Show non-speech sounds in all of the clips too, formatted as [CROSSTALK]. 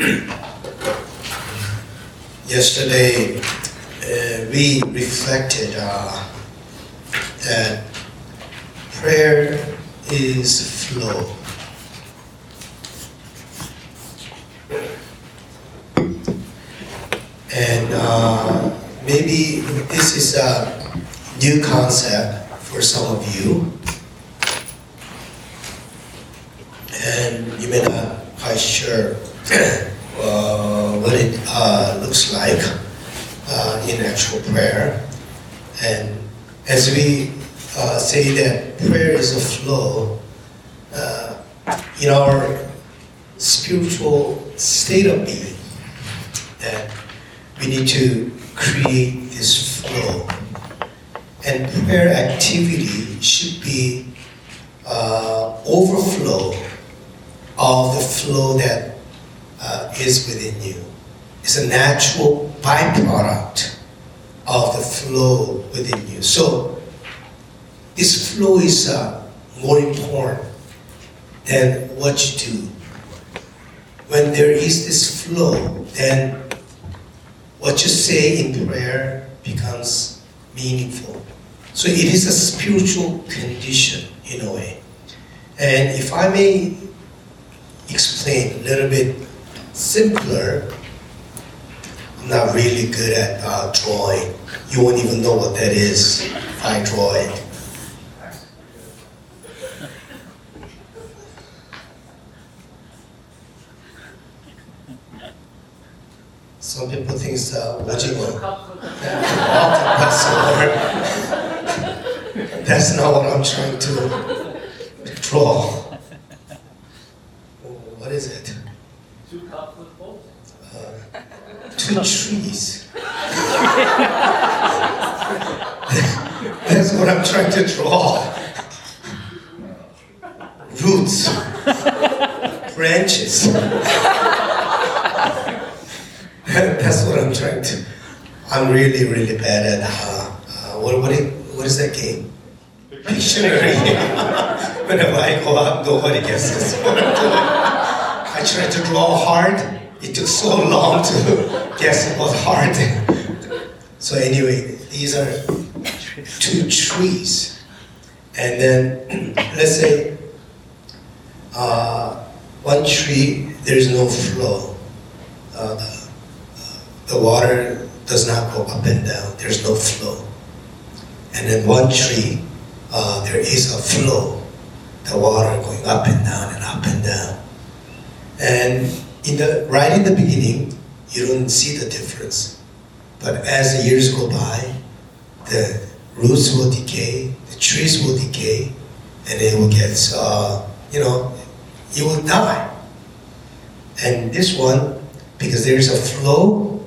[COUGHS] Yesterday, uh, we reflected uh, that prayer is flow. And uh, maybe this is a new concept for some of you. And you may not quite sure [COUGHS] what it uh, looks like uh, in actual prayer. And as we uh, say that prayer is a flow, uh, in our spiritual state of being, that we need to create this flow. And prayer activity should be uh, overflow of the flow that uh, is within you. It's a natural byproduct of the flow within you. So this flow is uh, more important than what you do. When there is this flow, then what you say in prayer becomes meaningful. So it is a spiritual condition in a way. And if I may explain a little bit simpler, I'm not really good at uh, drawing. You won't even know what that is if I draw it. Some people think it's uh, 오징어. That's, [LAUGHS] that's not what I'm trying to draw. Trees. That's what I'm trying to draw. Roots, branches. That's what I'm trying to. I'm really, really bad at uh, uh, what, what, it, what is that game? Pictionary. [LAUGHS] Whenever I go out, nobody guesses what I'm doing. I tried to draw hard. It took so long to guess it was hard. So anyway, these are two trees. And then [CLEARS THROAT] let's say uh, one tree, there's no flow. Uh, the, the water does not go up and down. There's no flow. And then one tree, uh, there is a flow. The water going up and down and up and down. And in the right in the beginning, you don't see the difference. But as the years go by, the roots will decay, the trees will decay, and it will get, uh, you know, it will die. And this one, because there is a flow,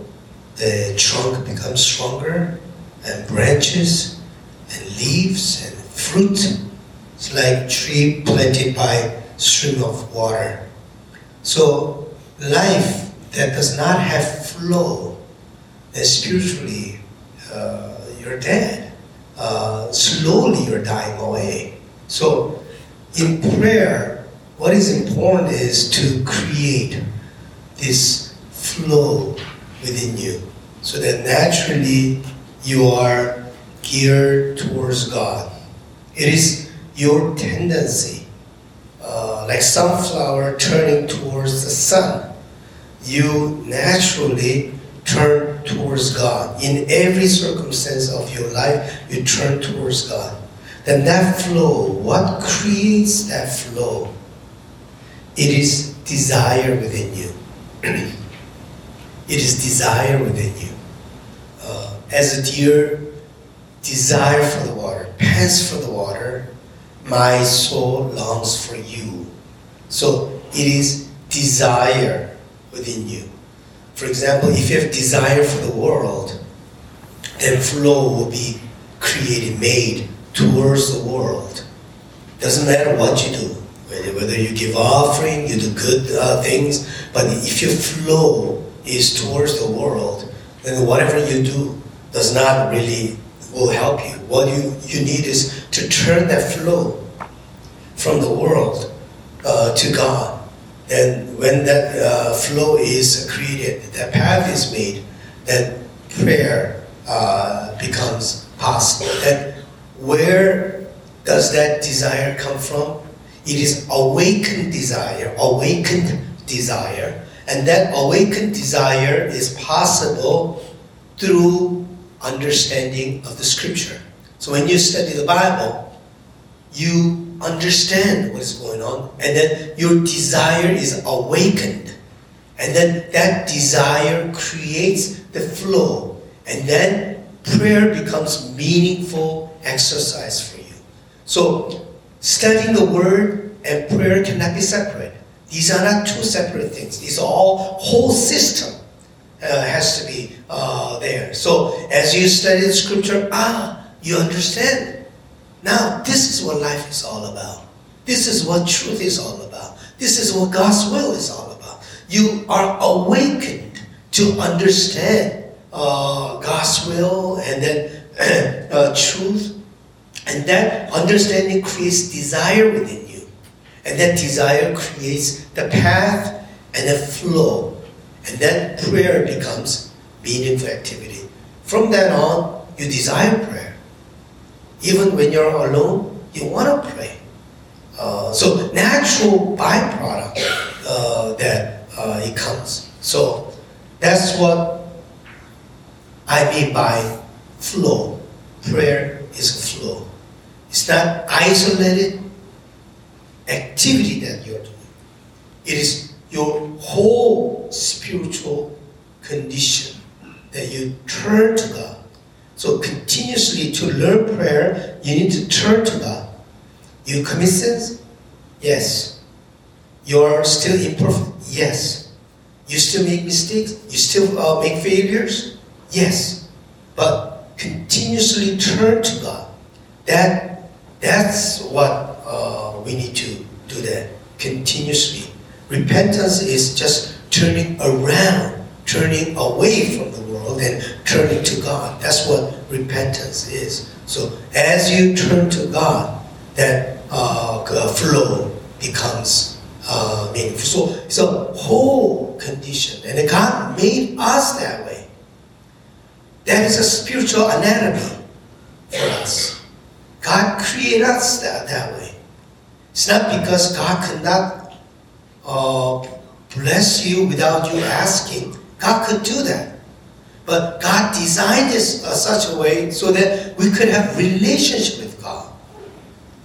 the trunk becomes stronger, and branches, and leaves, and fruit. It's like tree planted by stream of water. So life that does not have flow, spiritually uh, you're dead. Uh, slowly you're dying away. So in prayer, what is important is to create this flow within you so that naturally you are geared towards God. It is your tendency, uh, like sunflower turning towards the sun. You naturally turn towards God. In every circumstance of your life, you turn towards God. Then that flow, what creates that flow? It is desire within you. it is desire within you. Uh, as a deer desire for the water, pants for the water, my soul longs for you. So it is desire within you. For example, if you have desire for the world, then flow will be created, made towards the world. Doesn't matter what you do, whether, you give offering, you do good uh, things, but if your flow is towards the world, then whatever you do does not really will help you. What you, you need is to turn that flow from the world uh, to God. Then when that uh, flow is created, that path is made, then prayer uh, becomes possible. And where does that desire come from? It is awakened desire, awakened desire. And that awakened desire is possible through understanding of the scripture. So when you study the Bible, you understand what is going on, and then your desire is awakened. And then that desire creates the flow, and then prayer becomes meaningful exercise for you. So studying the word and prayer cannot be separate. These are not two separate things. These are all whole system uh, has to be uh, there. So as you study the scripture, ah, you understand. Now this is what life is all about. This is what truth is all about. This is what God's will is all about. You are awakened to understand uh, God's will and then [CLEARS THROAT] uh, truth. And that understanding creates desire within you. And that desire creates the path and the flow. And then prayer becomes meaningful activity. From then on, you desire prayer. Even when you're alone, you want to pray. Uh, so natural byproduct uh, that uh, it comes. So that's what I mean by flow. Prayer is a flow. It's not isolated activity that you're doing. It is your whole spiritual condition that you turn to God. So continuously to learn prayer, you need to turn to God. You commit sins? Yes. You're still imperfect? Yes. You still make mistakes? You still uh, make failures? Yes. But continuously turn to God. That that's what uh, we need to do that continuously. Repentance is just turning around, turning away from the world and turning to God. That's what repentance is. So as you turn to God, that uh, flow becomes uh, meaningful. So it's a whole condition, and God made us that way. That is a spiritual anatomy for us. God created us that, that way. It's not because God cannot uh, bless you without you asking. God could do that. But God designed this uh, such a way so that we could have relationship with God,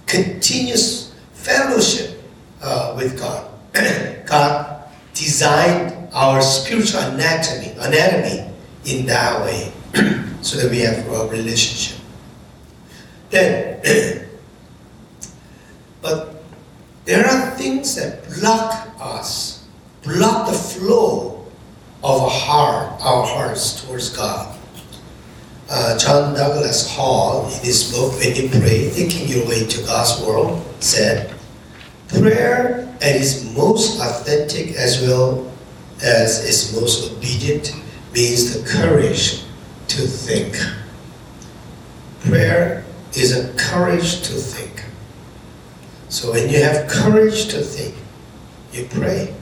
continuous fellowship uh, with God. [CLEARS THROAT] God designed our spiritual anatomy, anatomy in that way, [CLEARS THROAT] so that we have a relationship. Then, [CLEARS THROAT] but there are things that block us, block the flow of our heart, our hearts towards God. Uh, John Douglas Hall, in his book, When You Pray, Thinking Your Way to God's World, said, Prayer at its most authentic as well as its most obedient means the courage to think. Prayer is a courage to think. So when you have courage to think, you pray.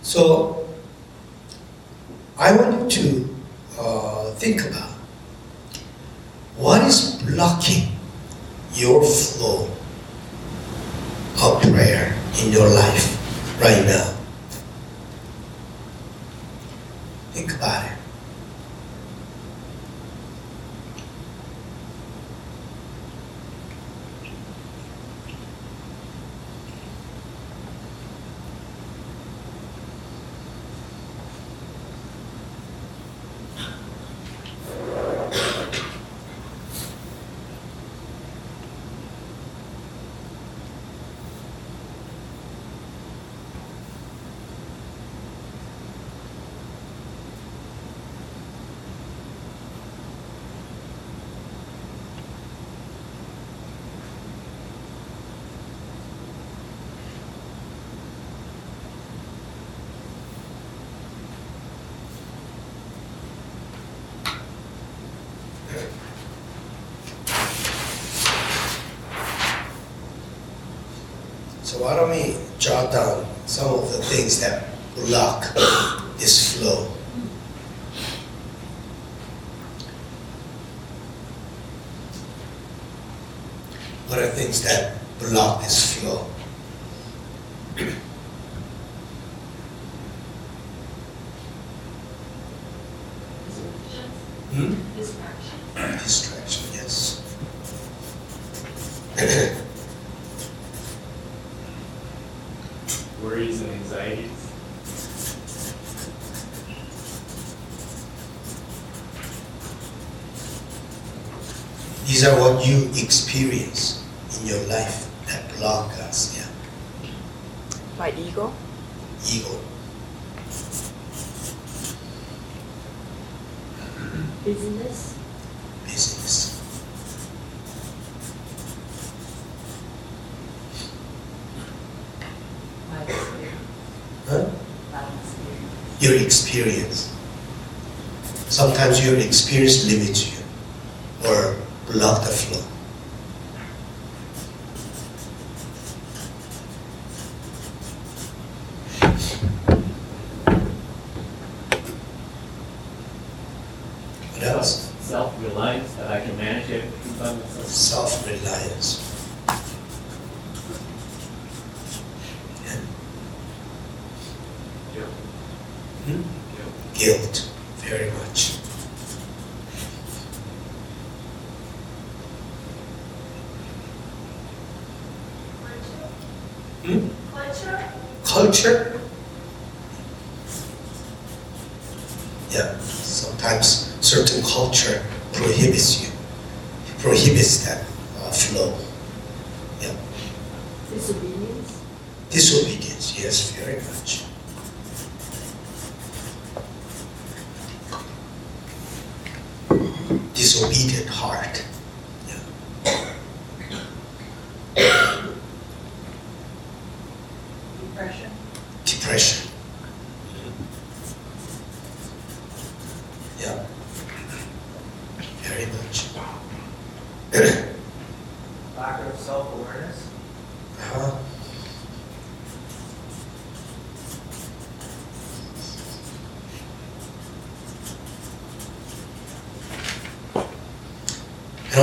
So I want you to uh, think about what is blocking your flow of prayer in your life right now. Think about it. Why don't we jot down some of the things that block this flow? What are things that block this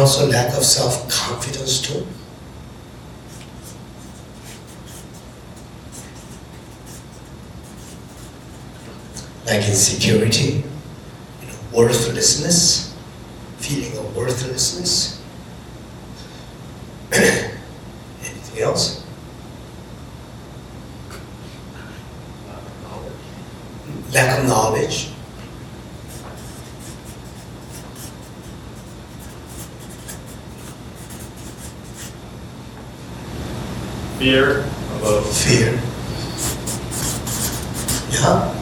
also lack of self-confidence too. like insecurity, you know, worthlessness, feeling of worthlessness. [CLEARS THROAT] Anything else? Lack of knowledge. Lack of knowledge. Fear of a fear. Yeah,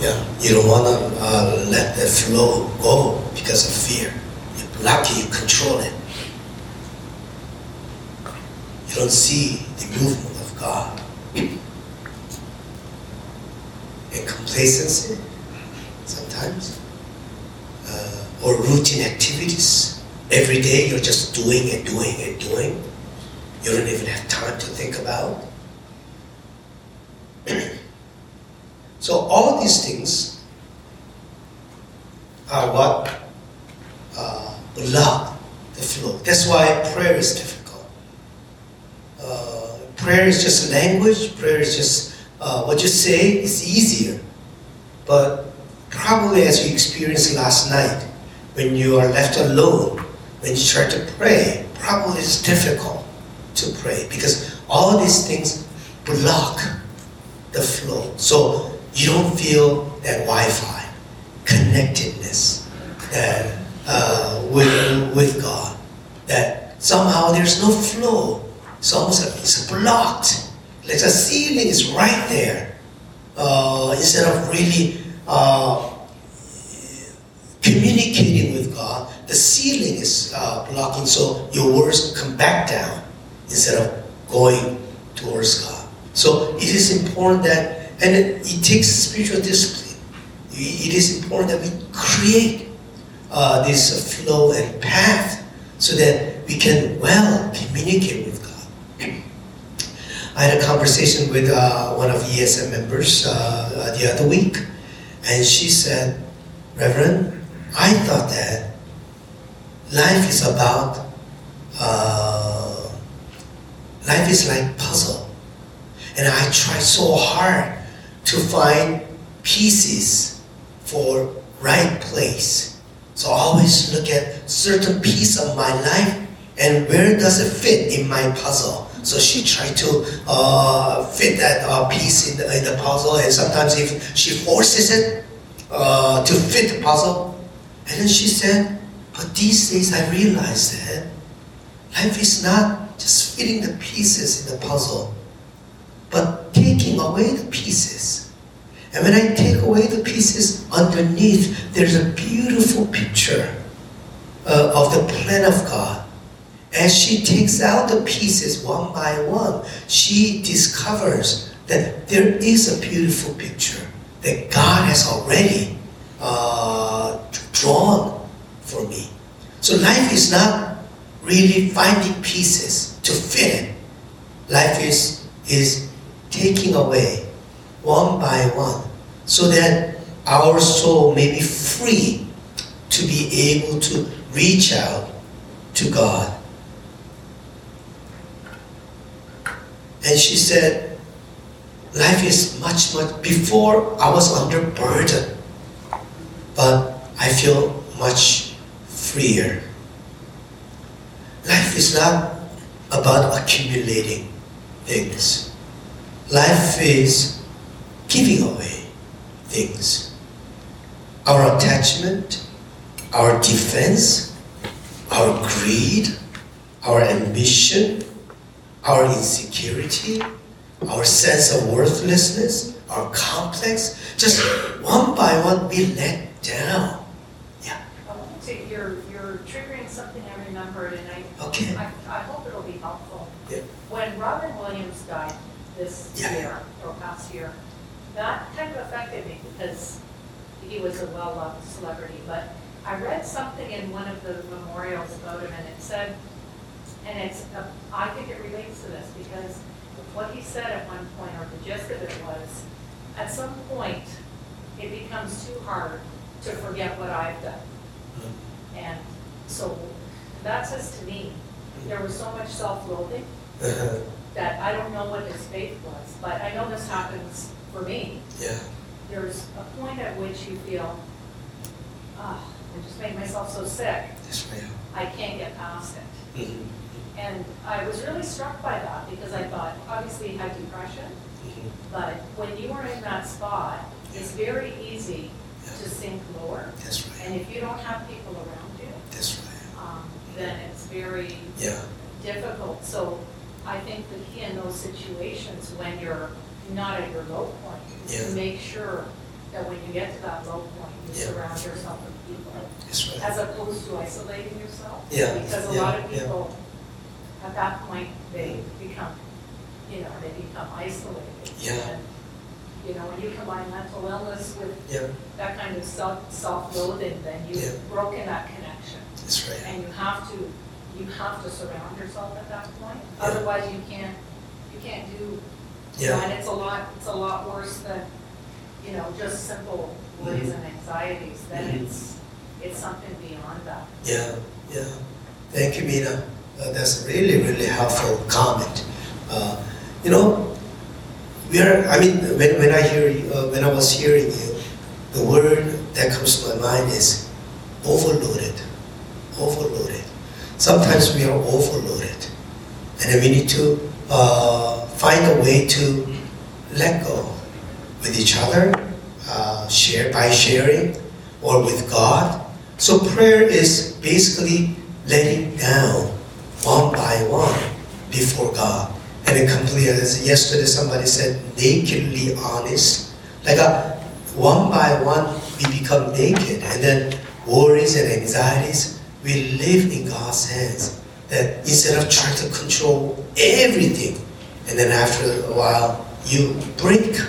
yeah. You don't want to uh, let the flow go because of fear. You block it, you control it. You don't see the movement of God. And complacency, sometimes, uh, or routine activities. Every day you're just doing and doing and doing. You don't even have time to think about. [CLEARS THROAT] so all these things are what uh, block the flow. That's why prayer is difficult. Uh, prayer is just language. Prayer is just uh, what you say is easier. But probably as you experienced last night, when you are left alone, when you try to pray, probably it's difficult to pray because all these things block the flow. So you don't feel that Wi-Fi connectedness that uh, with with God. That somehow there's no flow. It's almost like it's blocked. Like the ceiling is right there. Uh, instead of really uh, communicating with God, the ceiling is uh, blocking, so your words come back down instead of going towards God. So it is important that, and it, it takes spiritual discipline. It is important that we create uh, this flow and path so that we can well communicate with God. [CLEARS THROAT] I had a conversation with uh, one of ESM members uh, the other week, and she said, Reverend, I thought that life is about, uh, life is like puzzle. And I try so hard to find pieces for right place. So I always look at certain piece of my life and where does it fit in my puzzle. So she tried to uh, fit that uh, piece in the, in the puzzle, and sometimes if she forces it uh, to fit the puzzle, and then she said, "But these days I realize that life is not just fitting the pieces in the puzzle, but taking away the pieces." And when I take away the pieces underneath, there's a beautiful picture uh, of the plan of God. As she takes out the pieces one by one, she discovers that there is a beautiful picture that God has already uh, drawn for me. So life is not really finding pieces to fit it. Life is, is taking away one by one so that our soul may be free to be able to reach out to God. And she said, life is much, much, before I was under burden, but I feel much freer. Life is not about accumulating things. Life is giving away things. Our attachment, our defense, our greed, our ambition, our insecurity, our sense of worthlessness, our complex, just one by one we let down. Yeah, you're, you're triggering something I remembered, and okay. I, I hope it'll be helpful. Yeah. When Robin Williams died this Yeah. year, or past year, that kind of affected me because he was a well-loved celebrity, but I read something in one of the memorials about him, and it said, and it's, uh, I think it relates to this, because what he said at one point, or the gist of it was, at some point, it becomes too hard to forget what I've done. And so that says to me, there was so much self-loathing [LAUGHS] that I don't know what his faith was, but I know this happens for me. Yeah, There's a point at which you feel, ah, I just made myself so sick, that's right. I can't get past it. Mhm. And I was really struck by that because I thought, obviously he had depression, Mhm. but when you are in that spot, it's very easy to sink lower. That's right. And if you don't have people around you, That's right. Then it's very Yeah, difficult. So I think the key in those situations, when you're not at your low point, is Yeah. to make sure that when you get to that low point, you Yeah. surround yourself with people, that's right. as opposed to isolating yourself. Yeah, Because a yeah, lot of yeah. people, at that point, they become, you know, they become isolated. Yeah. And, You know, when you combine mental illness with Yeah, that kind of self, self-loathing, then Yeah. you've broken that connection. that's right. Have to, you have to surround yourself at that point, otherwise you can't, you can't do, you know, Yeah, and it's a lot, it's a lot worse than, you know, just simple worries and anxieties, then Mhm. it's, it's something beyond that. yeah, yeah. Thank you, Mina. Uh, that's a really, really helpful comment. Uh, you know, we are, I mean, when, when I hear, you- uh, when I was hearing you, the word that comes to my mind is overloaded. Overloaded. Sometimes we are overloaded. And we need to uh, find a way to let go with each other, uh, share by sharing, or with God. So prayer is basically letting down one by one before God. And it completely, as yesterday somebody said, nakedly honest. Like a, one by one, we become naked. And then worries and anxieties, we live in God's hands. That instead of trying to control everything, and then after a while, you break.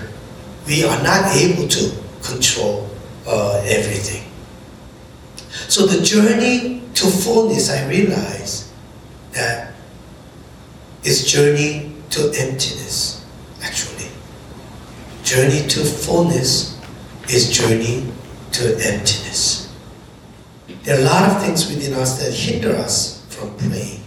We are not able to control uh, everything. So the journey to fullness, I realize that is journey to emptiness, actually. Journey to fullness is journey to emptiness. There are a lot of things within us that hinder us from praying.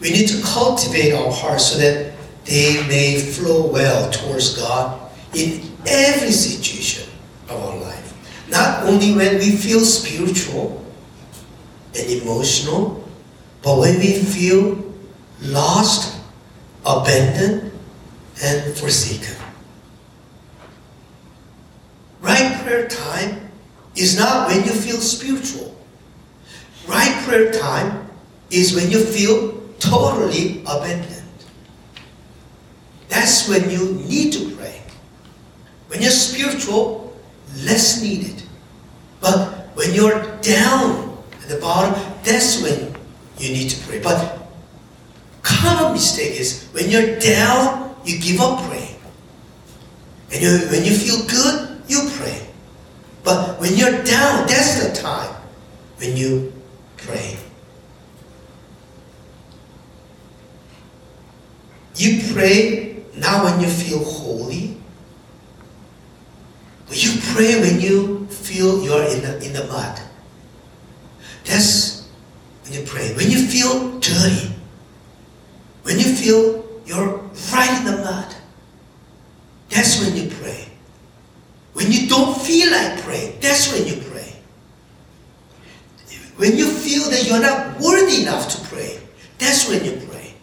We need to cultivate our hearts so that they may flow well towards God in every situation of our life. Not only when we feel spiritual and emotional, but when we feel lost, abandoned, and forsaken. Right prayer time is not when you feel spiritual. Right prayer time is when you feel totally abandoned. That's when you need to pray. When you're spiritual, less needed. But when you're down at the bottom, that's when you need to pray. But common mistake is when you're down, you give up praying. And you, when you feel good. But when you're down, that's the time when you pray. You pray not when you feel holy, but you pray when you feel you're in the, in the mud. That's when you pray. When you feel dirty, when you feel you're right in the mud, that's when you. When you don't feel like praying, that's when you pray. When you feel that you're not worthy enough to pray, that's when you pray.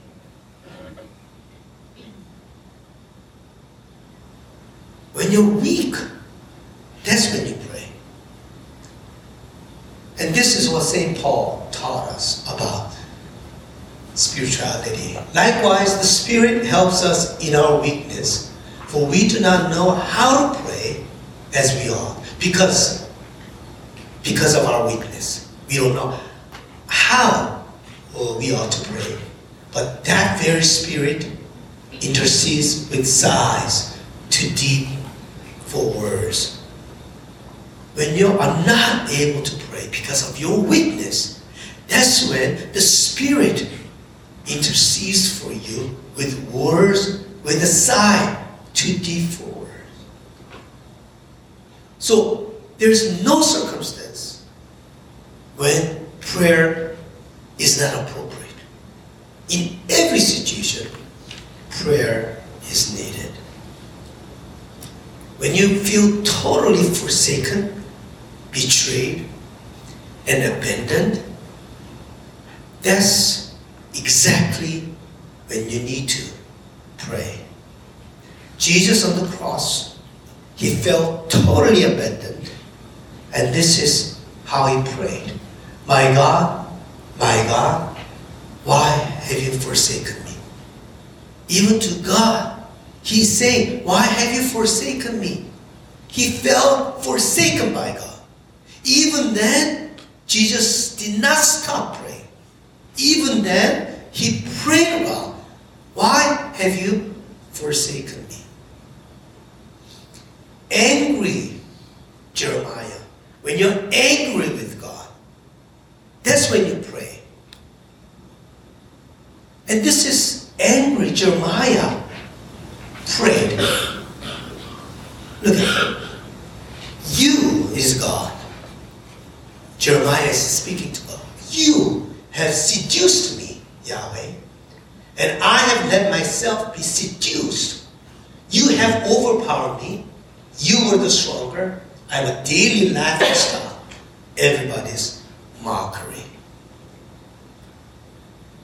When you're weak, that's when you pray. And this is what St. Paul taught us about spirituality. Likewise, the Spirit helps us in our weakness, for we do not know how to pray as we are because, because of our weakness. We don't know how we ought to pray. But that very Spirit intercedes with sighs too deep for words. When you are not able to pray because of your weakness, that's when the Spirit intercedes for you with words, with a sigh too deep for. So there's no circumstance when prayer is not appropriate. In every situation, prayer is needed. When you feel totally forsaken, betrayed, and abandoned, that's exactly when you need to pray. Jesus on the cross, he felt totally abandoned. And this is how he prayed My God, my God, why have you forsaken me? Even to God, he's saying, Why have you forsaken me? He felt forsaken by God. Even then, Jesus did not stop praying. Even then, he prayed God, Why have you forsaken? Angry Jeremiah, when you're angry with God, that's when you pray. And this is angry Jeremiah prayed. Look at it. You is God. Jeremiah is speaking to God. You have seduced me, Yahweh, and I have let myself be seduced. You have overpowered me. You were the stronger. I'm a daily laughing stock. Everybody's mockery.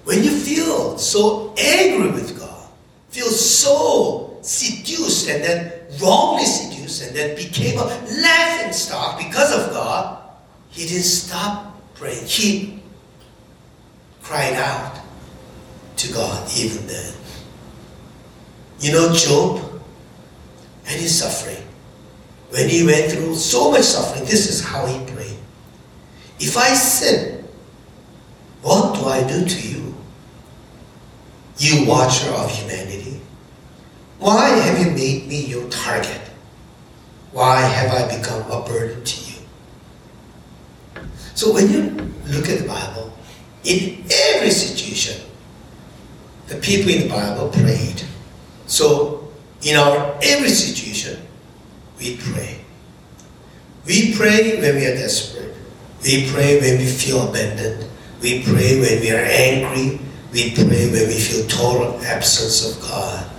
When you feel so angry with God, feel so seduced and then wrongly seduced and then became a laughing stock because of God, he didn't stop praying. He cried out to God even then. You know Job and his suffering when he went through so much suffering, this is how he prayed. If I sin, what do I do to you? You watcher of humanity, why have you made me your target? Why have I become a burden to you? So when you look at the Bible, in every situation, the people in the Bible prayed. So in our every situation, we pray. We pray when we are desperate. We pray when we feel abandoned. We pray when we are angry. We pray when we feel total absence of God.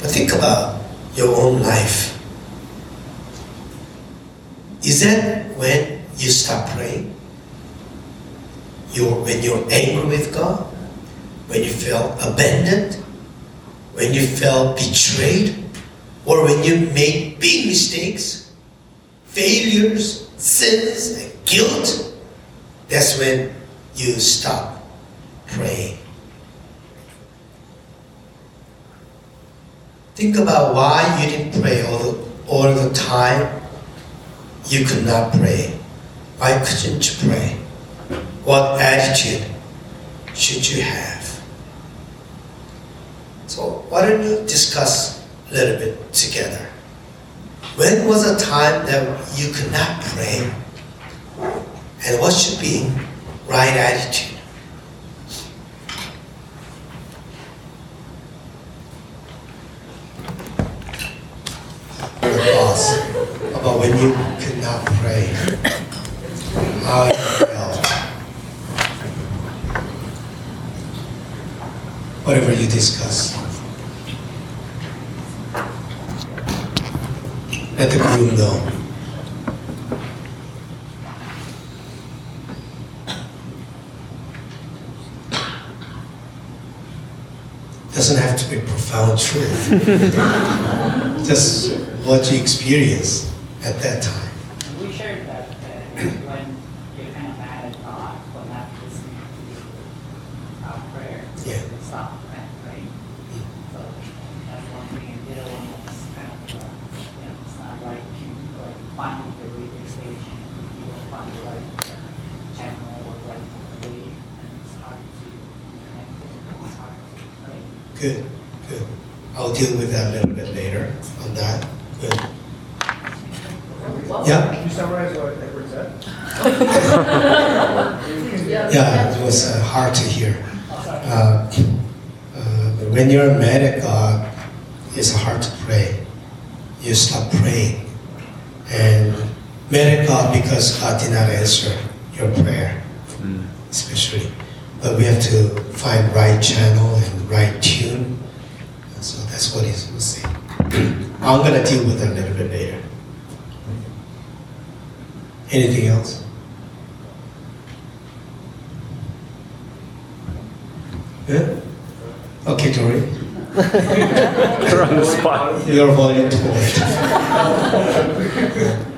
But think about your own life. Is that when you stop praying? You're, when you're angry with God? When you felt abandoned? When you felt betrayed? or when you make big mistakes, failures, sins, and guilt, that's when you stop praying. Think about why you didn't pray all the, all the time. You could not pray. Why couldn't you pray? What attitude should you have? So, why don't you discuss little bit together. When was a time that you could not pray? And what should be right attitude? Your thoughts about when you could not pray. How. Whatever you discuss. at the Doesn't have to be profound truth. [LAUGHS] Just what you experience at that time. Anything else? Yeah? Okay, Tori. [LAUGHS] You're on the spot. You're volunteer. [LAUGHS]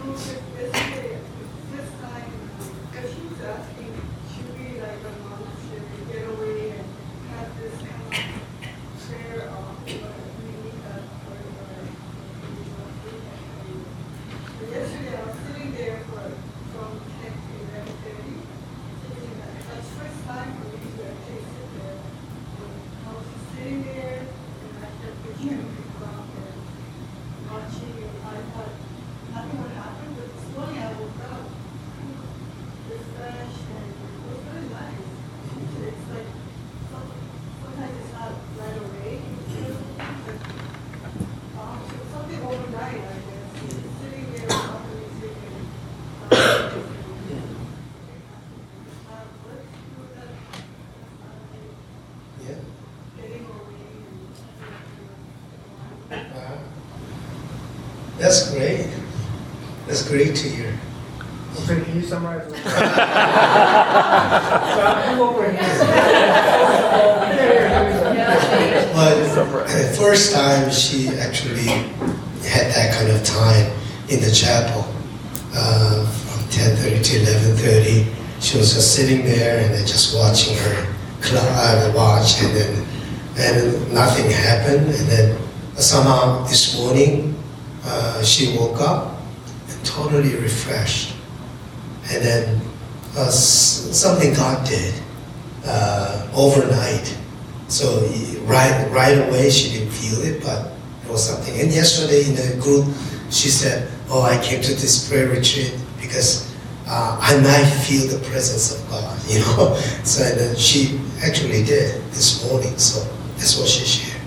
oh, I came to this prayer retreat because uh, I might feel the presence of God, [LAUGHS] you know. So and then she actually did this morning. So that's what she shared.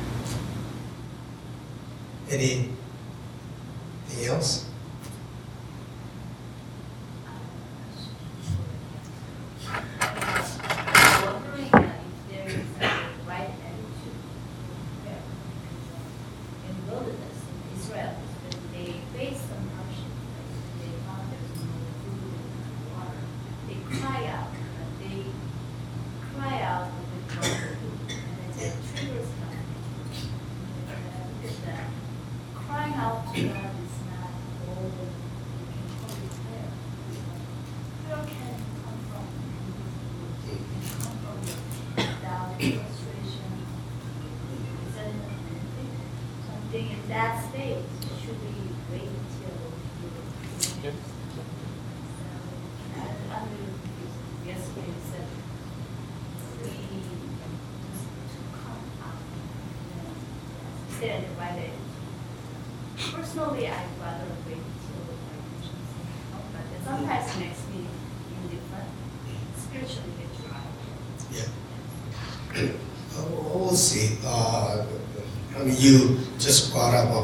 Anything else?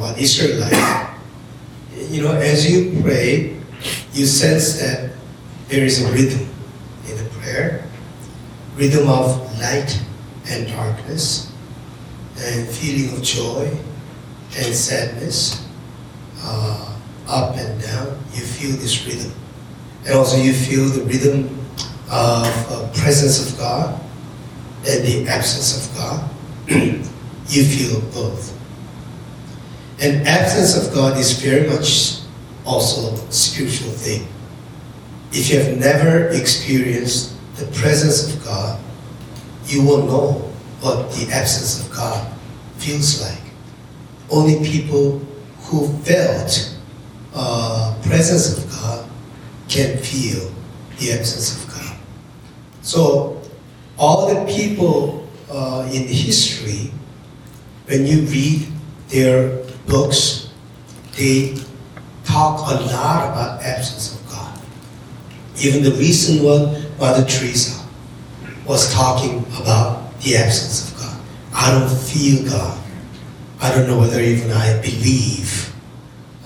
About Israelite. You know, as you pray, you sense that there is a rhythm in the prayer, rhythm of light and darkness, and feeling of joy and sadness, uh, up and down. You feel this rhythm, and also you feel the rhythm of uh, presence of God and the absence of God, [CLEARS THROAT] you feel both. And absence of God is very much also a spiritual thing. If you have never experienced the presence of God, you will know what the absence of God feels like. Only people who felt uh, presence of God can feel the absence of God. So all the people uh, in history, when you read their books, they talk a lot about absence of God. Even the recent one, Mother Teresa, was talking about the absence of God. I don't feel God. I don't know whether even I believe.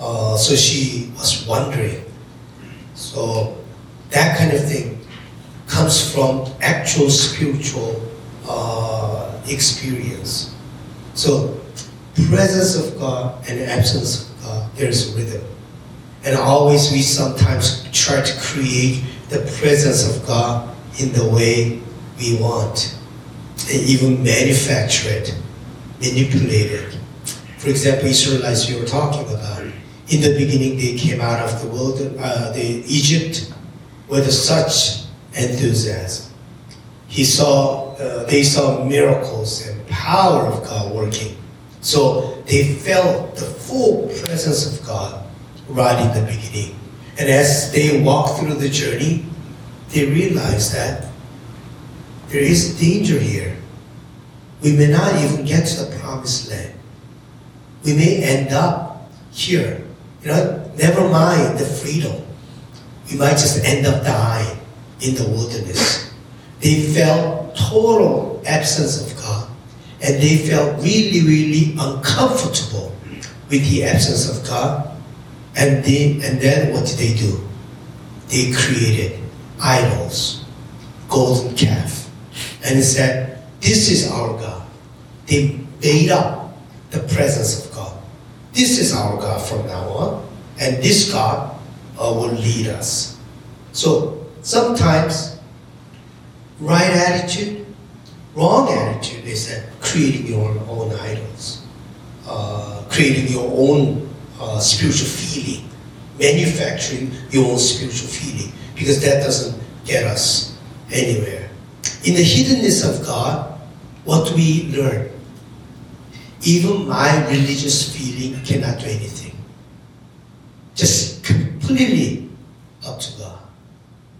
Uh, so she was wondering. So that kind of thing comes from actual spiritual uh, experience. So, presence of God and absence of God, there's rhythm. And always we sometimes try to create the presence of God in the way we want. And even manufacture it, manipulate it. For example, Israelites you were talking about. In the beginning, they came out of the world, uh, the Egypt, with such enthusiasm. He saw, uh, they saw miracles and power of God working. So they felt the full presence of God right in the beginning. And as they walked through the journey, they realized that there is danger here. We may not even get to the promised land. We may end up here. You know, never mind the freedom. We might just end up dying in the wilderness. They felt total absence of. And they felt really, really uncomfortable with the absence of God. And, they, and then what did they do? They created idols, golden calf. And they said, this is our God. They made up the presence of God. This is our God from now on. And this God uh, will lead us. So sometimes right attitude, wrong attitude They that creating your own idols, uh, creating your own uh, spiritual feeling, manufacturing your own spiritual feeling, because that doesn't get us anywhere. In the hiddenness of God, what we learn? Even my religious feeling cannot do anything. Just completely up to God.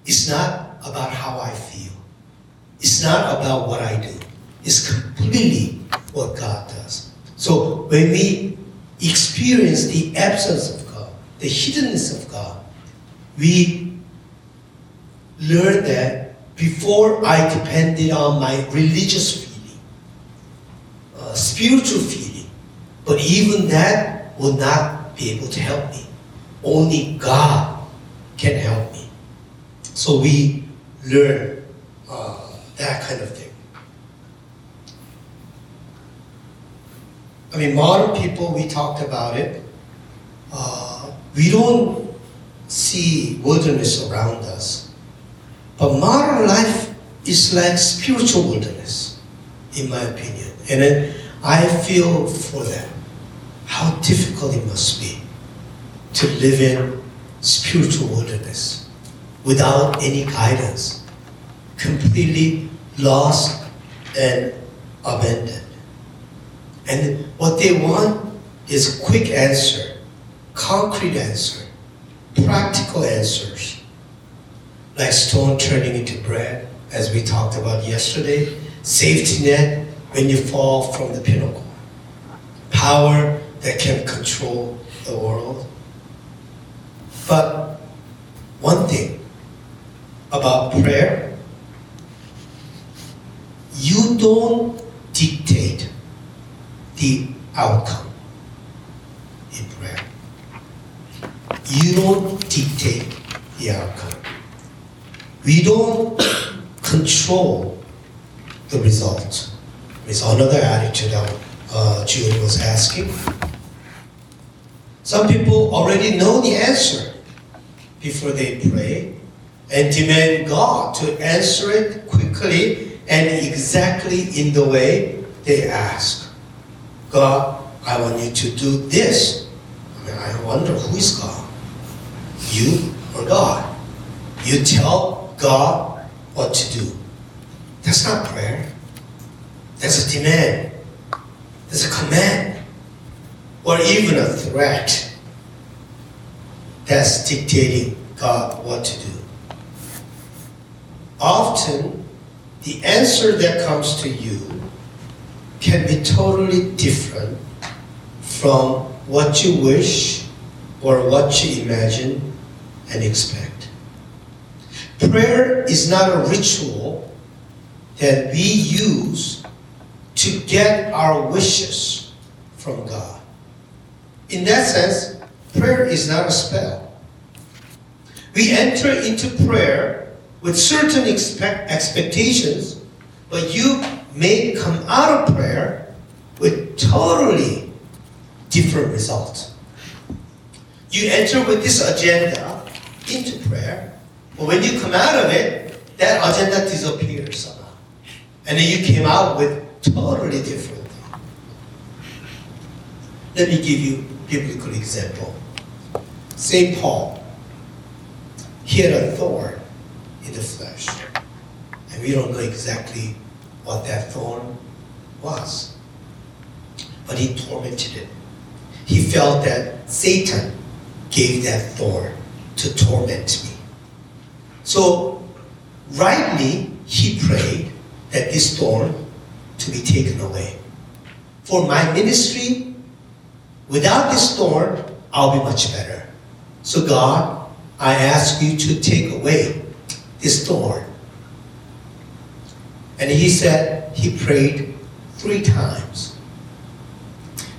It's not about how I feel. It's not about what I do. It's completely what God does. So when we experience the absence of God, the hiddenness of God, we learned that before I depended on my religious feeling, uh, spiritual feeling, but even that will not be able to help me. Only God can help me. So we learn uh, that kind of thing. I mean, modern people, we talked about it. Uh, we don't see wilderness around us. But modern life is like spiritual wilderness, in my opinion. And then I feel for them how difficult it must be to live in spiritual wilderness without any guidance, completely lost and abandoned. And what they want is quick answer, concrete answer, practical answers. Like stone turning into bread, as we talked about yesterday, safety net when you fall from the pinnacle, power that can control the world. But one thing about prayer, you don't dictate the outcome in prayer. You don't dictate the outcome. We don't [COUGHS] control the result. It's another attitude that uh, Julie was asking. Some people already know the answer before they pray and demand God to answer it quickly and exactly in the way they ask. God, I want you to do this. I, mean, I wonder who is God? You or God? You tell God what to do. That's not prayer. That's a demand. That's a command. Or even a threat. That's dictating God what to do. Often, the answer that comes to you can be totally different from what you wish or what you imagine and expect. Prayer is not a ritual that we use to get our wishes from God. In that sense, prayer is not a spell. We enter into prayer with certain expect- expectations, but you may come out of prayer with totally different results. You enter with this agenda into prayer, but when you come out of it, that agenda disappears somehow. And then you came out with totally different thing. Let me give you a biblical example. St. Paul, he had a thorn in the flesh. And we don't know exactly what that thorn was. But he tormented it. He felt that Satan gave that thorn to torment me. So, rightly, he prayed that this thorn to be taken away. For my ministry, without this thorn, I'll be much better. So, God, I ask you to take away this thorn. And he said he prayed three times.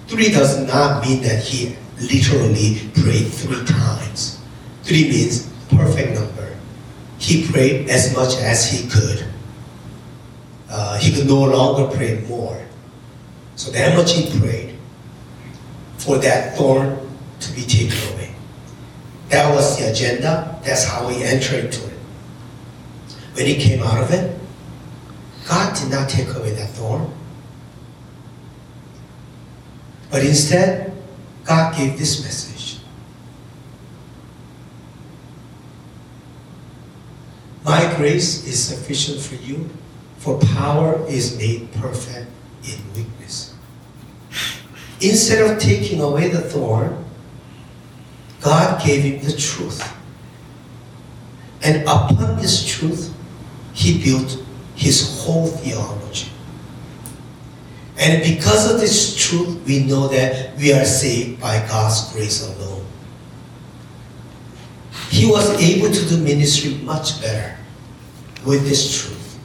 Three does not mean that he literally prayed three times. Three means perfect number. He prayed as much as he could. Uh, he could no longer pray more. So that much he prayed for that thorn to be taken away. That was the agenda. That's how he entered into it. When he came out of it, God did not take away that thorn. But instead, God gave this message. My grace is sufficient for you, for power is made perfect in weakness. Instead of taking away the thorn, God gave him the truth. And upon this truth, he built his whole theology. And because of this truth, we know that we are saved by God's grace alone. He was able to do ministry much better with this truth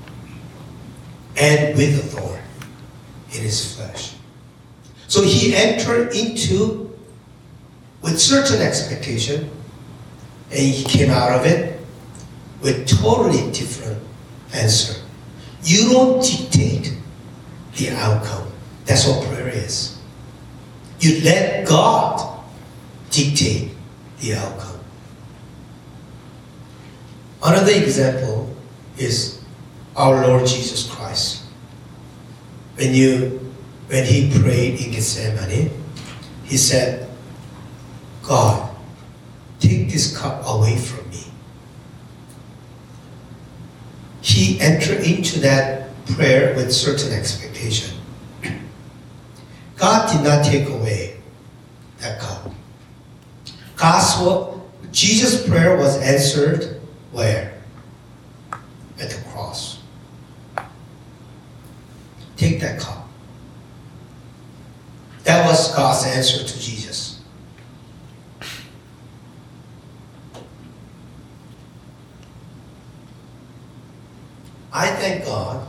and with the thorn in his flesh. So he entered into with certain expectation and he came out of it with totally different answer. You don't dictate the outcome. That's what prayer is. You let God dictate the outcome. Another example is our Lord Jesus Christ. When you when he prayed in Gethsemane, he said, God, take this cup away from me. He entered into that prayer with certain expectation. God did not take away that cup. God's Jesus' prayer was answered where? At the cross. Take that cup. That was God's answer to Jesus. I thank God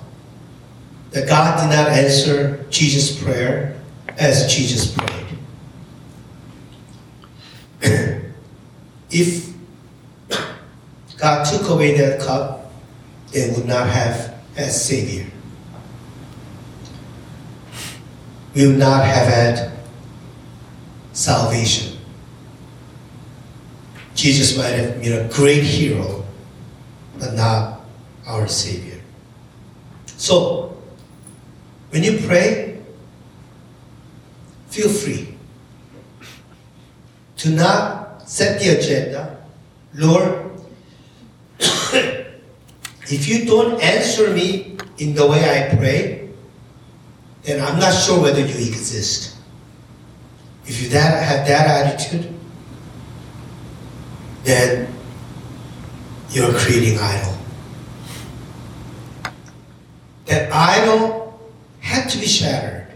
that God did not answer Jesus' prayer as Jesus prayed. [CLEARS THROAT] if God took away that cup, they would not have a Savior. We would not have had salvation. Jesus might have been a great hero, but not our Savior. So, when you pray, feel free to not set the agenda. Lord, [COUGHS] if you don't answer me in the way I pray, then I'm not sure whether you exist. If you that, have that attitude, then you're creating idol. That idol to be shattered.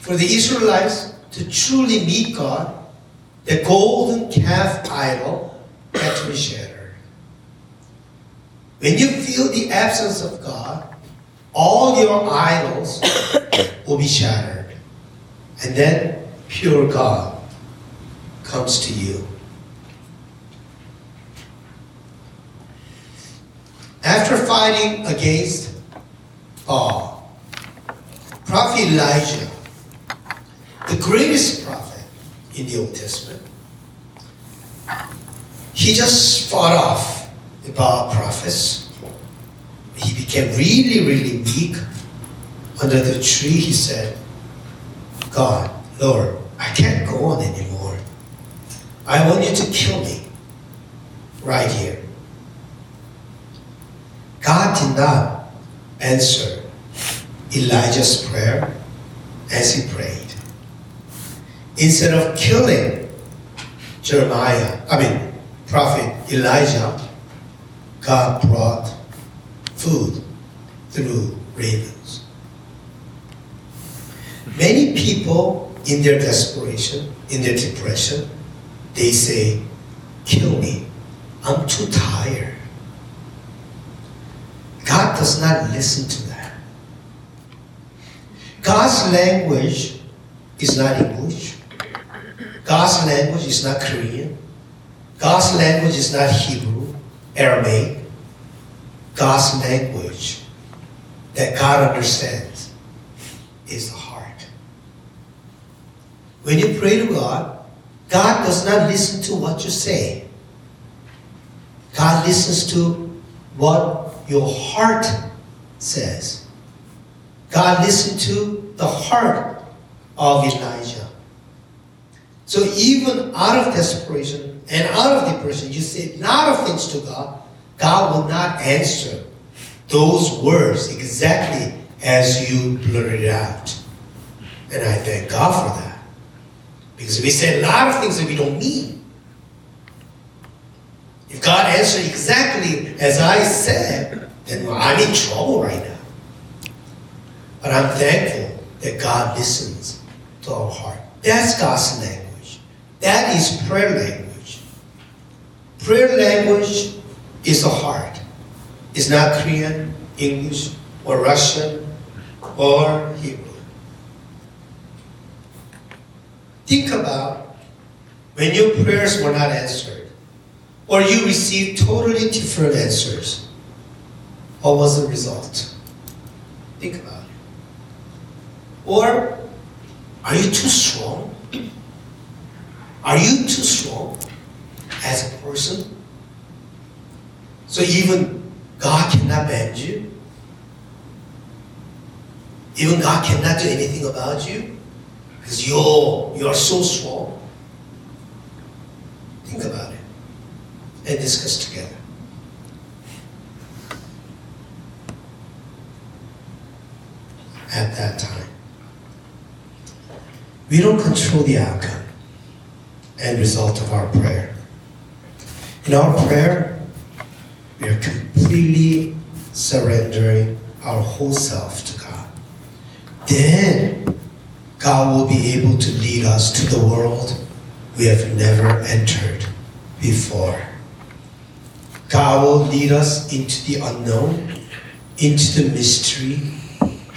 For the Israelites to truly meet God, the golden calf idol had to be shattered. When you feel the absence of God, all your idols [COUGHS] will be shattered. And then pure God comes to you. After fighting against Baal, Prophet Elijah, the greatest prophet in the Old Testament, he just fought off the Baal prophets. He became really, really weak. Under the tree, he said, God, Lord, I can't go on anymore. I want you to kill me right here. God did not answer Elijah's prayer as he prayed. Instead of killing Jeremiah, I mean, prophet Elijah, God brought food through ravens. Many people, in their desperation, in their depression, they say, Kill me. I'm too tired. God does not listen to. God's language is not English. God's language is not Korean. God's language is not Hebrew, Aramaic. God's language that God understands is the heart. When you pray to God, God does not listen to what you say. God listens to what your heart says. God listened to the heart of Elijah. So even out of desperation and out of depression, you say a lot of things to God, God will not answer those words exactly as you blurted it out. And I thank God for that. Because we say a lot of things that we don't mean. If God answered exactly as I said, then I'm in trouble right now. But I'm thankful that God listens to our heart. That's God's language. That is prayer language. Prayer language is the heart. It's not Korean, English, or Russian, or Hebrew. Think about when your prayers were not answered, or you received totally different answers. What was the result? Think about it. Or are you too strong? Are you too strong as a person? So even God cannot bend you? Even God cannot do anything about you? Because you're, you're so strong. Think about it and discuss together. At that time, we don't control the outcome and result of our prayer. In our prayer, we are completely surrendering our whole self to God. Then God will be able to lead us to the world we have never entered before. God will lead us into the unknown, into the mystery,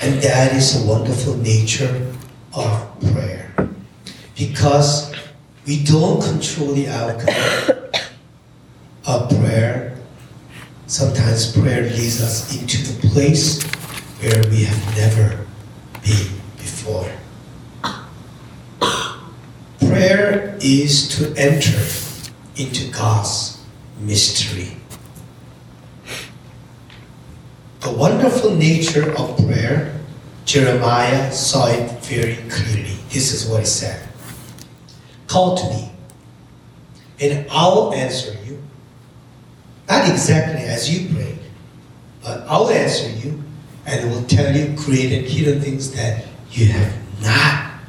and that is the wonderful nature of prayer. Because we don't control the outcome of prayer. Sometimes prayer leads us into the place where we have never been before. Prayer is to enter into God's mystery. The wonderful nature of prayer, Jeremiah saw it very clearly. This is what he said Call to me, and I will answer you. Not exactly as you prayed, but I will answer you and will tell you great and hidden things that you have not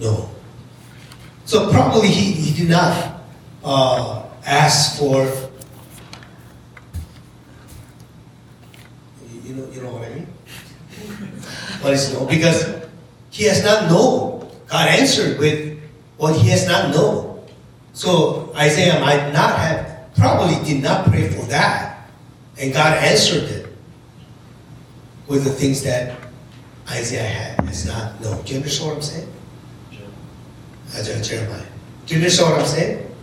known. So probably he, he did not uh, ask for you know you know what I mean? What is no? Because he has not known. God answered with what he has not known. So Isaiah might not have probably did not pray for that. And God answered it with the things that Isaiah had has not known. Do you understand what I'm saying? Isaiah, Jeremiah. Do you understand what I'm saying?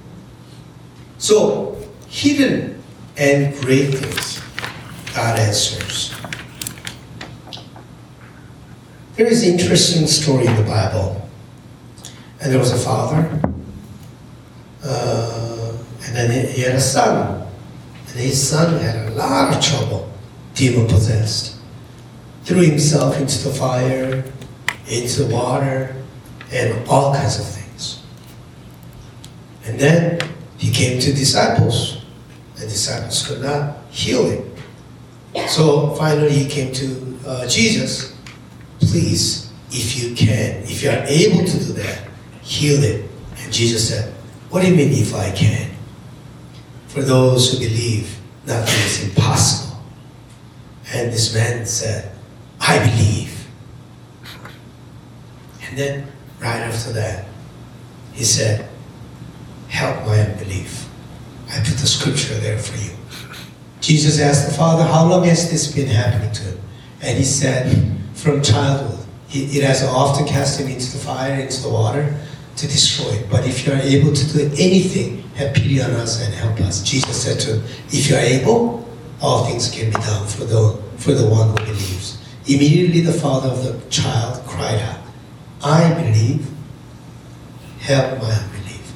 So, hidden and great things, God answers. There is an interesting story in the Bible. And there was a father, uh, and then he had a son. And his son had a lot of trouble, demon possessed. Threw himself into the fire, into the water, and all kinds of things. And then he came to disciples. and disciples could not heal him. So finally he came to uh, Jesus. Please, if you can, if you are able to do that, heal it. And Jesus said, What do you mean if I can? For those who believe, nothing is impossible. And this man said, I believe. And then right after that, he said, Help my unbelief. I put the scripture there for you. Jesus asked the Father, How long has this been happening to him? And he said, From childhood. It has often cast him into the fire, into the water to destroy it. But if you are able to do anything, have pity on us and help us. Jesus said to him, If you are able, all things can be done for the, for the one who believes. Immediately the father of the child cried out, I believe, help my unbelief.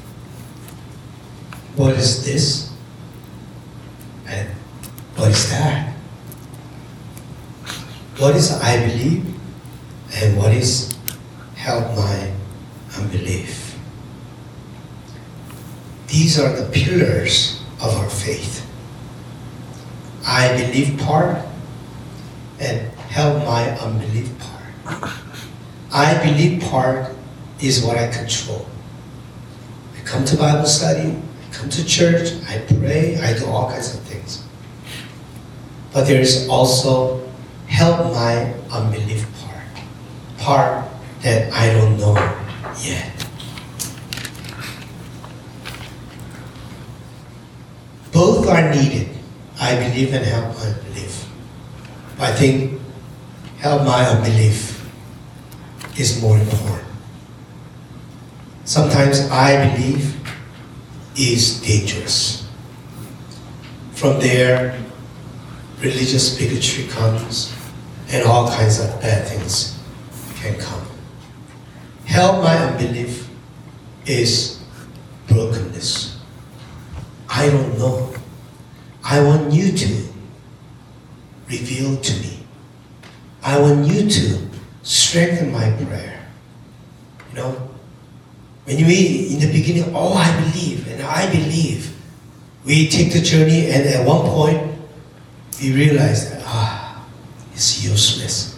What is this? And what is that? What is I believe? And what is help my unbelief? These are the pillars of our faith. I believe part and help my unbelief part. I believe part is what I control. I come to Bible study, I come to church, I pray, I do all kinds of things. But there is also help my unbelief part, part that I don't know yet. Both are needed. I believe and help my unbelief. I think help my unbelief is more important. Sometimes I believe is dangerous. From there, religious bigotry comes, and all kinds of bad things can come. Help my unbelief is brokenness. I don't know. I want you to reveal to me. I want you to strengthen my prayer. You know, when we, in the beginning, oh, I believe, and I believe, we take the journey, and at one point, we realize that, ah, it's useless.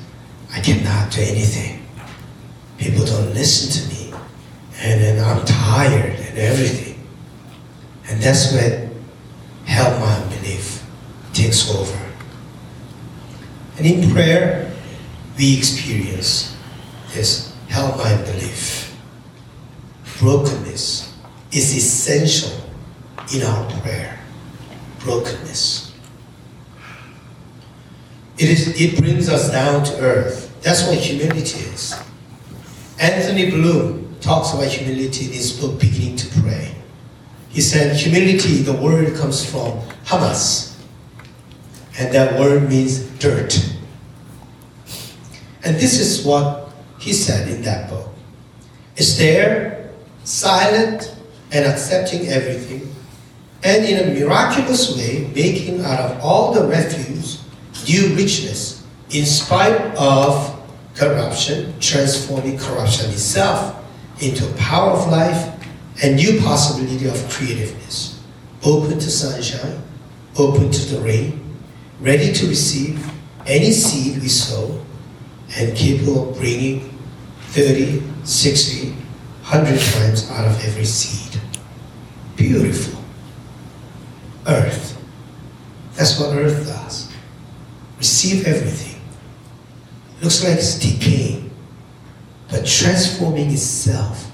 I cannot do anything. People don't listen to me, and then I'm tired and everything. And that's when help my unbelief takes over. And in prayer, we experience this help my unbelief. Brokenness is essential in our prayer. Brokenness. It, is, it brings us down to earth. That's what humility is. Anthony Bloom talks about humility in his book, Beginning to Pray. He said, humility, the word comes from humus, and that word means dirt. And this is what he said in that book. It's there, silent and accepting everything, and in a miraculous way, making out of all the refuse new richness, in spite of corruption, transforming corruption itself into a power of life and new possibility of creativeness, open to sunshine, open to the rain, ready to receive any seed we sow, and capable of bringing 30, 60, 100 times out of every seed. Beautiful. Earth. That's what earth does. Receive everything. Looks like it's decaying, but transforming itself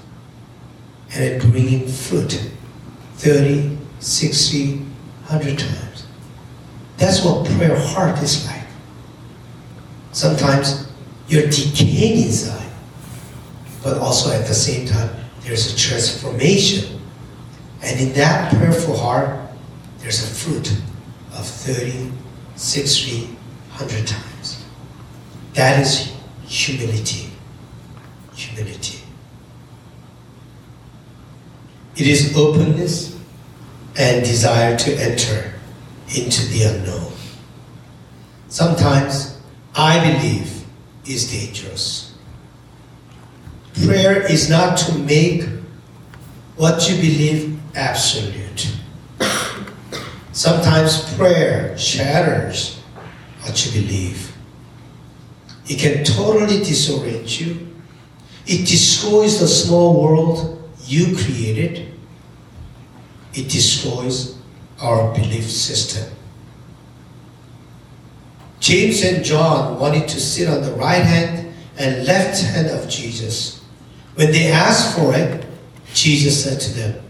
and it bringing fruit 30, 60, 100 times. That's what prayer heart is like. Sometimes you're decaying inside, but also at the same time, there's a transformation. And in that prayerful heart, there's a fruit of 30, 60, 100 times. That is humility. Humility. It is openness and desire to enter into the unknown. Sometimes I believe is dangerous. Prayer is not to make what you believe absolute. Sometimes prayer shatters what you believe. It can totally disorient you. It destroys the small world you created. It destroys our belief system. James and John wanted to sit on the right hand and left hand of Jesus. When they asked for it, Jesus said to them,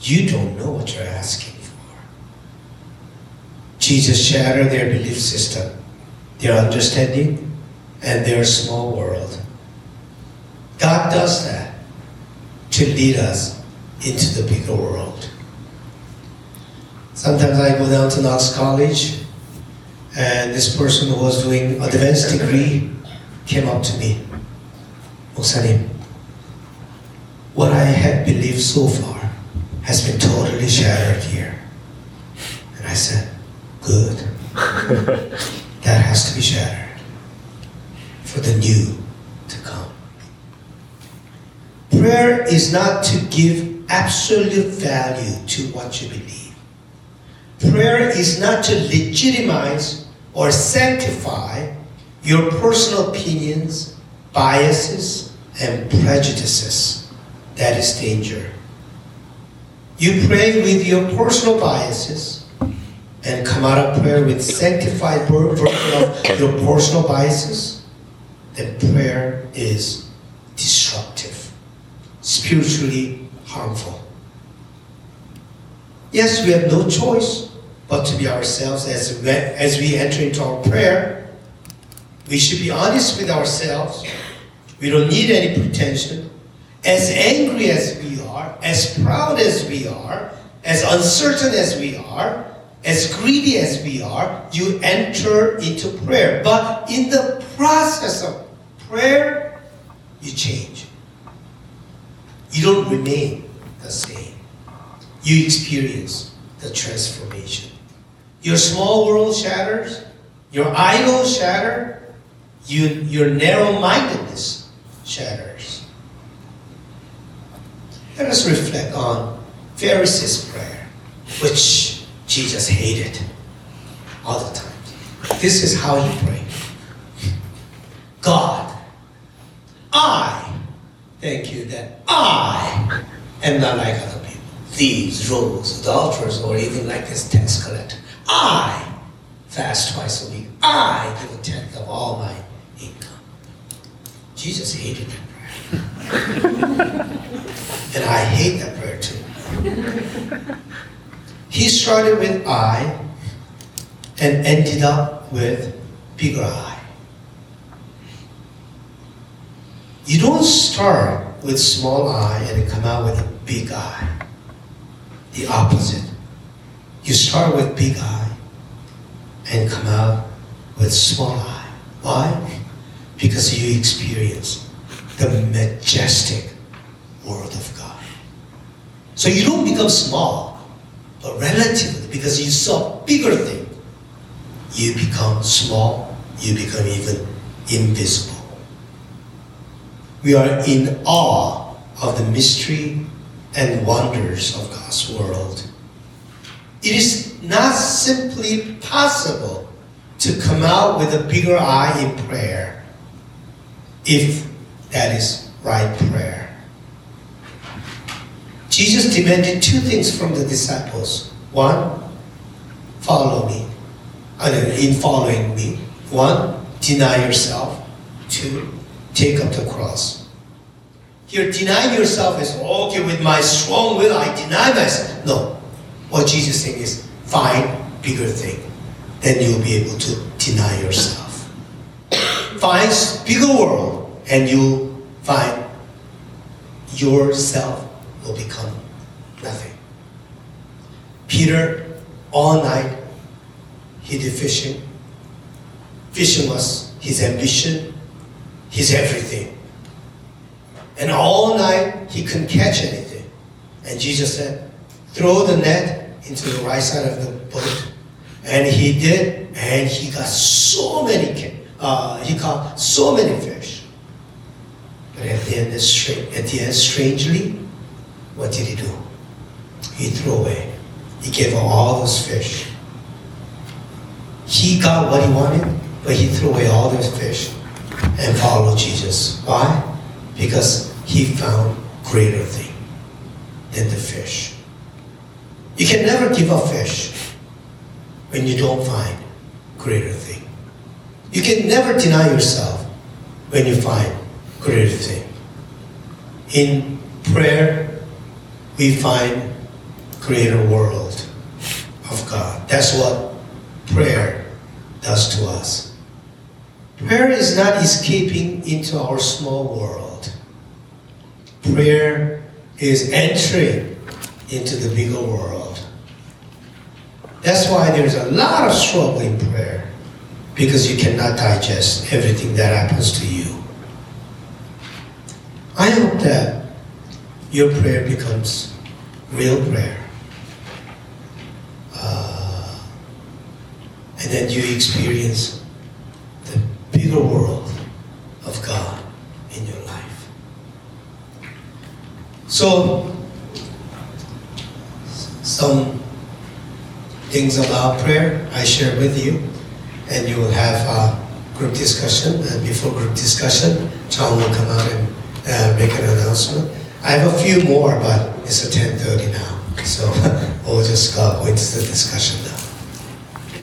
You don't know what you're asking for. Jesus shattered their belief system, their understanding, and their small world. God does that to lead us into the bigger world. Sometimes I go down to Knox College, and this person who was doing advanced degree came up to me. Osanim, what I had believed so far has been totally shattered here. And I said, good. [LAUGHS] that has to be shattered for the new to come. Prayer is not to give absolute value to what you believe. Prayer is not to legitimize or sanctify your personal opinions, biases, and prejudices. That is danger. You pray with your personal biases and come out of prayer with sanctified ver- version of your personal biases, then prayer is destructive, spiritually harmful. Yes, we have no choice but to be ourselves as we, as we enter into our prayer. We should be honest with ourselves. We don't need any pretension. As angry as we are, as proud as we are, as uncertain as we are, as greedy as we are, you enter into prayer. But in the process of prayer, you change. You don't remain the same. You experience the transformation. Your small world shatters, your idols shatter, you, your narrow mindedness shatters. Let us reflect on Pharisees' prayer, which Jesus hated all the time. This is how he prayed God, I thank you that I am not like other people. Thieves, rogues, adulterers, or even like this tax collector. I fast twice a week. I give a tenth of all my income. Jesus hated that prayer. [LAUGHS] and I hate that prayer too. He started with I and ended up with bigger I. You don't start with small I and come out with a big I. The opposite. You start with big I and come out with small I. Why? Because you experience the majestic world of God. So you don't become small, but relatively, because you saw bigger thing, you become small, you become even invisible. We are in awe of the mystery and wonders of God's world. It is not simply possible to come out with a bigger I in prayer if that is right prayer. Jesus demanded two things from the disciples. One, follow me. In following me. One, deny yourself. Two, take up the cross. Here, deny yourself is okay with my strong will, I deny myself. No. What Jesus saying is find bigger thing. Then you'll be able to deny yourself. [COUGHS] Find bigger world and you find yourself will become nothing. Peter, all night, he did fishing. Fishing was his ambition, his everything. And all night, he couldn't catch anything. And Jesus said, throw the net into the right side of the boat. And he did, and he got so many, uh, he caught so many fish. But at the end, at the end, strangely, what did he do? He threw away. He gave all those fish. He got what he wanted, but he threw away all those fish and follow Jesus. Why? Because he found greater thing than the fish. You can never give up fish when you don't find greater thing. You can never deny yourself when you find greater thing. In prayer, we find greater world of God. That's what prayer does to us. Prayer is not escaping into our small world. Prayer is entering into the bigger world. That's why there's a lot of struggle in prayer because you cannot digest everything that happens to you. I hope that your prayer becomes real prayer. Uh, and that you experience the world of God in your life. So, some things about prayer I share with you, and you will have a group discussion. And before group discussion, John will come out and uh, make an announcement. I have a few more, but it's a 10:30 now, so [LAUGHS] we'll just uh, go into the discussion.